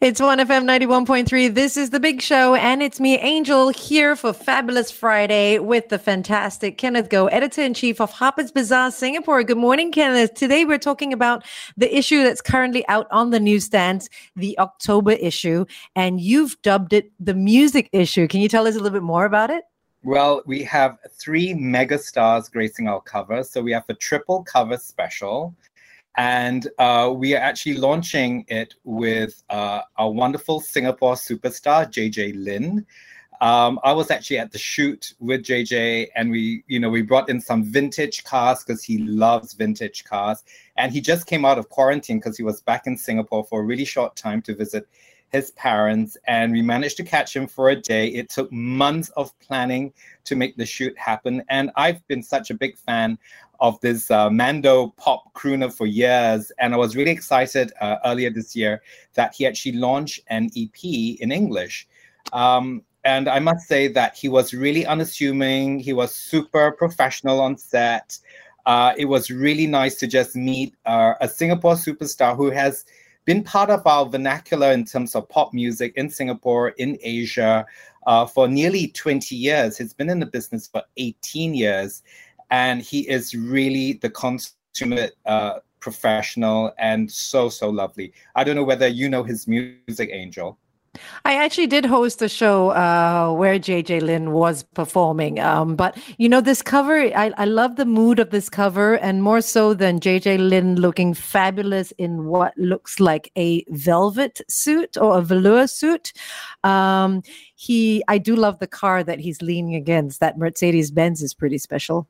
It's 1FM 91.3. This is the big show, and it's me, Angel, here for Fabulous Friday with the fantastic Kenneth Goh, editor in chief of Harper's Bazaar Singapore. Good morning, Kenneth. Today we're talking about the issue that's currently out on the newsstands, the October issue, and you've dubbed it the music issue. Can you tell us a little bit more about it? Well, we have three mega stars gracing our cover. So we have a triple cover special and uh, we are actually launching it with uh, our wonderful Singapore superstar JJ Lin. Um, I was actually at the shoot with JJ, and we, you know, we brought in some vintage cars because he loves vintage cars, and he just came out of quarantine because he was back in Singapore for a really short time to visit his parents, and we managed to catch him for a day. It took months of planning to make the shoot happen, and I've been such a big fan of this uh, Mando pop crooner for years, and I was really excited uh, earlier this year that he actually launched an EP in English. Um, and I must say that he was really unassuming. He was super professional on set. Uh, it was really nice to just meet uh, a Singapore superstar who has been part of our vernacular in terms of pop music in Singapore, in Asia, uh, for nearly 20 years. He's been in the business for 18 years, and he is really the consummate uh, professional and so, so lovely. I don't know whether you know his music, Angel. I actually did host a show uh, where JJ Lin was performing. Um, but you know, this cover, I, I love the mood of this cover, and more so than JJ Lin looking fabulous in what looks like a velvet suit or a velour suit. Um, he, I do love the car that he's leaning against. That Mercedes Benz is pretty special.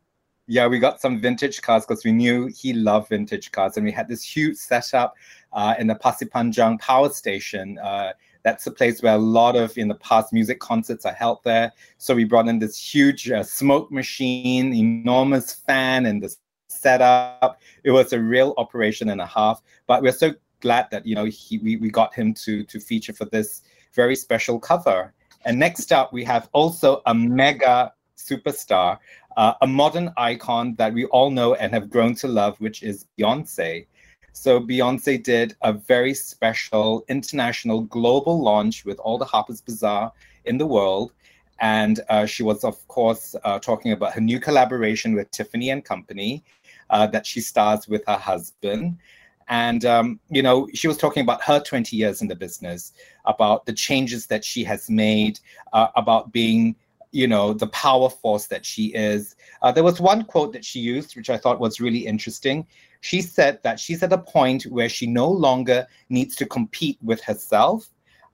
Yeah, we got some vintage cars because we knew he loved vintage cars, and we had this huge setup uh, in the Pasir Panjang power station. Uh, that's a place where a lot of in the past music concerts are held there. So we brought in this huge uh, smoke machine, enormous fan, and the setup. It was a real operation and a half. But we're so glad that you know he, we, we got him to to feature for this very special cover. And next up, we have also a mega superstar, uh, a modern icon that we all know and have grown to love, which is Beyonce. So Beyonce did a very special international global launch with all the Harper's Bazaar in the world. And uh, she was, of course, uh, talking about her new collaboration with Tiffany and Company uh, that she stars with her husband. And, um, you know, she was talking about her 20 years in the business, about the changes that she has made, uh, about being you know the power force that she is uh, there was one quote that she used which i thought was really interesting she said that she's at a point where she no longer needs to compete with herself.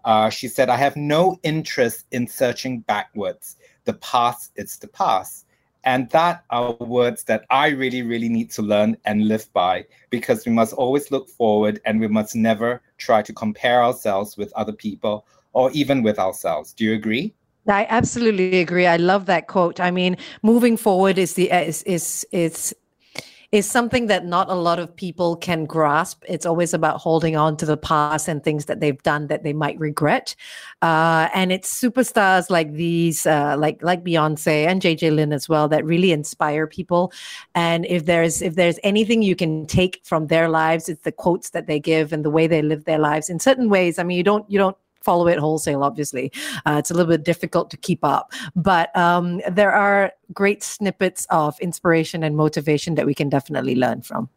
Uh, she said, I have no interest in searching backwards. The past is the past. And that are words that I really, really need to learn and live by because we must always look forward and we must never try to compare ourselves with other people or even with ourselves. Do you agree? I absolutely agree. I love that quote. I mean, moving forward is the is is is is something that not a lot of people can grasp. It's always about holding on to the past and things that they've done that they might regret. Uh, and it's superstars like these, uh, like like Beyonce and JJ Lin as well, that really inspire people. And if there's if there's anything you can take from their lives, it's the quotes that they give and the way they live their lives. In certain ways, I mean, you don't you don't follow it wholesale, obviously. Uh, it's a little bit difficult to keep up. But um, there are great snippets of inspiration and motivation that we can definitely learn from.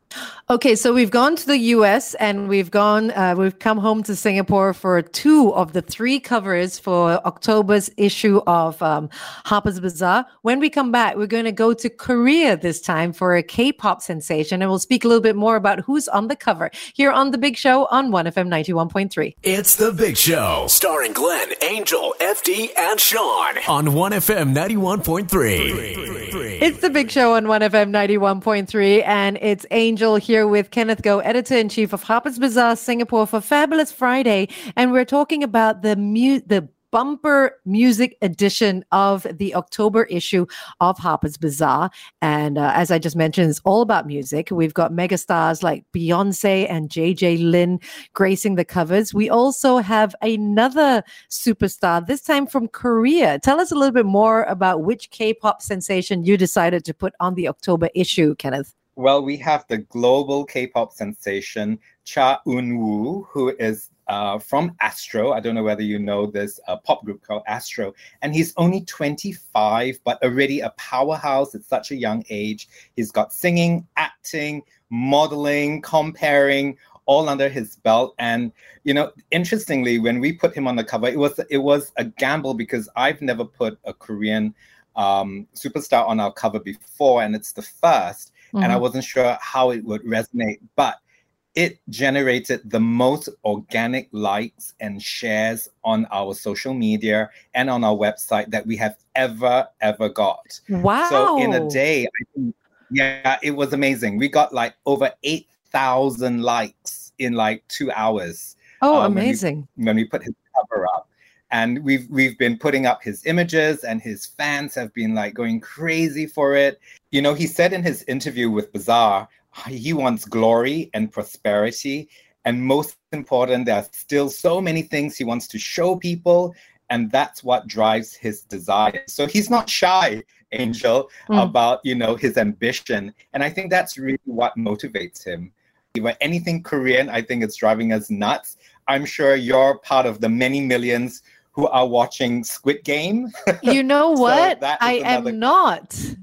Okay, so we've gone to the US and we've gone, uh, we've come home to Singapore for two of the three covers for October's issue of um, Harper's Bazaar. When we come back, we're going to go to Korea this time for a K pop sensation and we'll speak a little bit more about who's on the cover here on The Big Show on 1FM 91.3. It's The Big Show, starring Glenn, Angel, FD, and Sean on 1FM 91.3. It's The Big Show on 1FM 91.3 and it's Angel. Here with Kenneth Goh, editor in chief of Harper's Bazaar Singapore for Fabulous Friday, and we're talking about the mu- the bumper music edition of the October issue of Harper's Bazaar. And uh, as I just mentioned, it's all about music. We've got megastars like Beyonce and JJ Lin gracing the covers. We also have another superstar, this time from Korea. Tell us a little bit more about which K pop sensation you decided to put on the October issue, Kenneth. Well, we have the global K-pop sensation Cha Eun-woo, who is uh, from Astro. I don't know whether you know this uh, pop group called Astro. And he's only 25, but already a powerhouse at such a young age. He's got singing, acting, modeling, comparing, all under his belt. And you know, interestingly, when we put him on the cover, it was it was a gamble because I've never put a Korean um, superstar on our cover before, and it's the 1st mm-hmm. and I mm-hmm. wasn't sure how it would resonate, but it generated the most organic likes and shares on our social media and on our website that we have ever ever got. Wow! So in a day, I think, yeah, it was amazing. We got like over eight thousand likes in like two hours. Oh, um, amazing! When we, when we put his cover up, and we've we've been putting up his images, and his fans have been like going crazy for it. You know, he said in his interview with Bazaar, he wants glory and prosperity, and most important, there are still so many things he wants to show people, and that's what drives his desire. So he's not shy angel mm. about you know his ambition. And i think that's really what motivates him. When anything korean i think it's driving us nuts. I'm sure you're part of the many millions who are watching squid game. You know what? so i another... am not.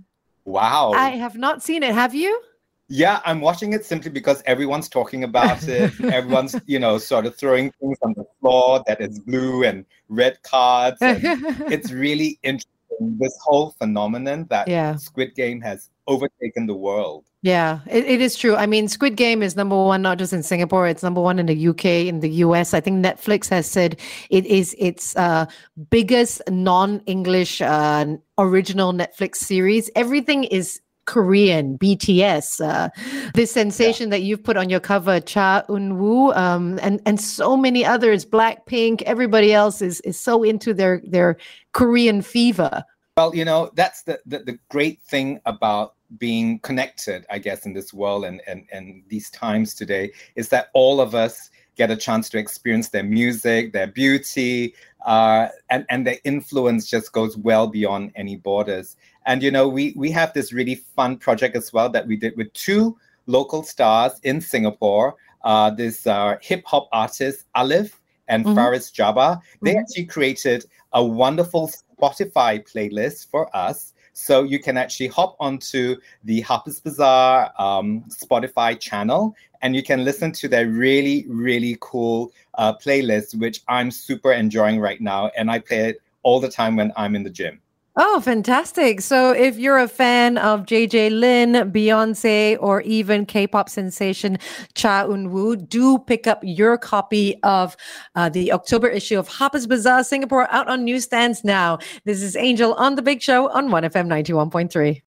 Wow. I have not seen it. Have you yeah, I'm watching it simply because everyone's talking about it. everyone's, you know, sort of throwing things on the floor that is blue and red cards. And it's really interesting this whole phenomenon that yeah. Squid Game has overtaken the world. Yeah, it, it is true. I mean, Squid Game is number one, not just in Singapore, it's number one in the UK, in the US. I think Netflix has said it is its uh, biggest non English uh, original Netflix series. Everything is Korean, BTS, uh, this sensation yeah. that you've put on your cover, Cha Eun Woo, um, and and so many others, Blackpink, everybody else is is so into their their Korean fever. Well, you know that's the, the the great thing about being connected, I guess, in this world and and and these times today is that all of us get a chance to experience their music, their beauty, uh, and and their influence just goes well beyond any borders. And you know, we we have this really fun project as well that we did with two local stars in Singapore. Uh, this uh, hip hop artist Alif and mm-hmm. Faris Jabba. They mm-hmm. actually created a wonderful Spotify playlist for us. So you can actually hop onto the Harper's Bazaar um, Spotify channel and you can listen to their really, really cool uh, playlist, which I'm super enjoying right now. And I play it all the time when I'm in the gym. Oh, fantastic. So if you're a fan of JJ Lin, Beyonce, or even K-pop sensation Cha Eun-woo, do pick up your copy of uh, the October issue of Harper's Bazaar Singapore out on newsstands now. This is Angel on The Big Show on 1FM 91.3.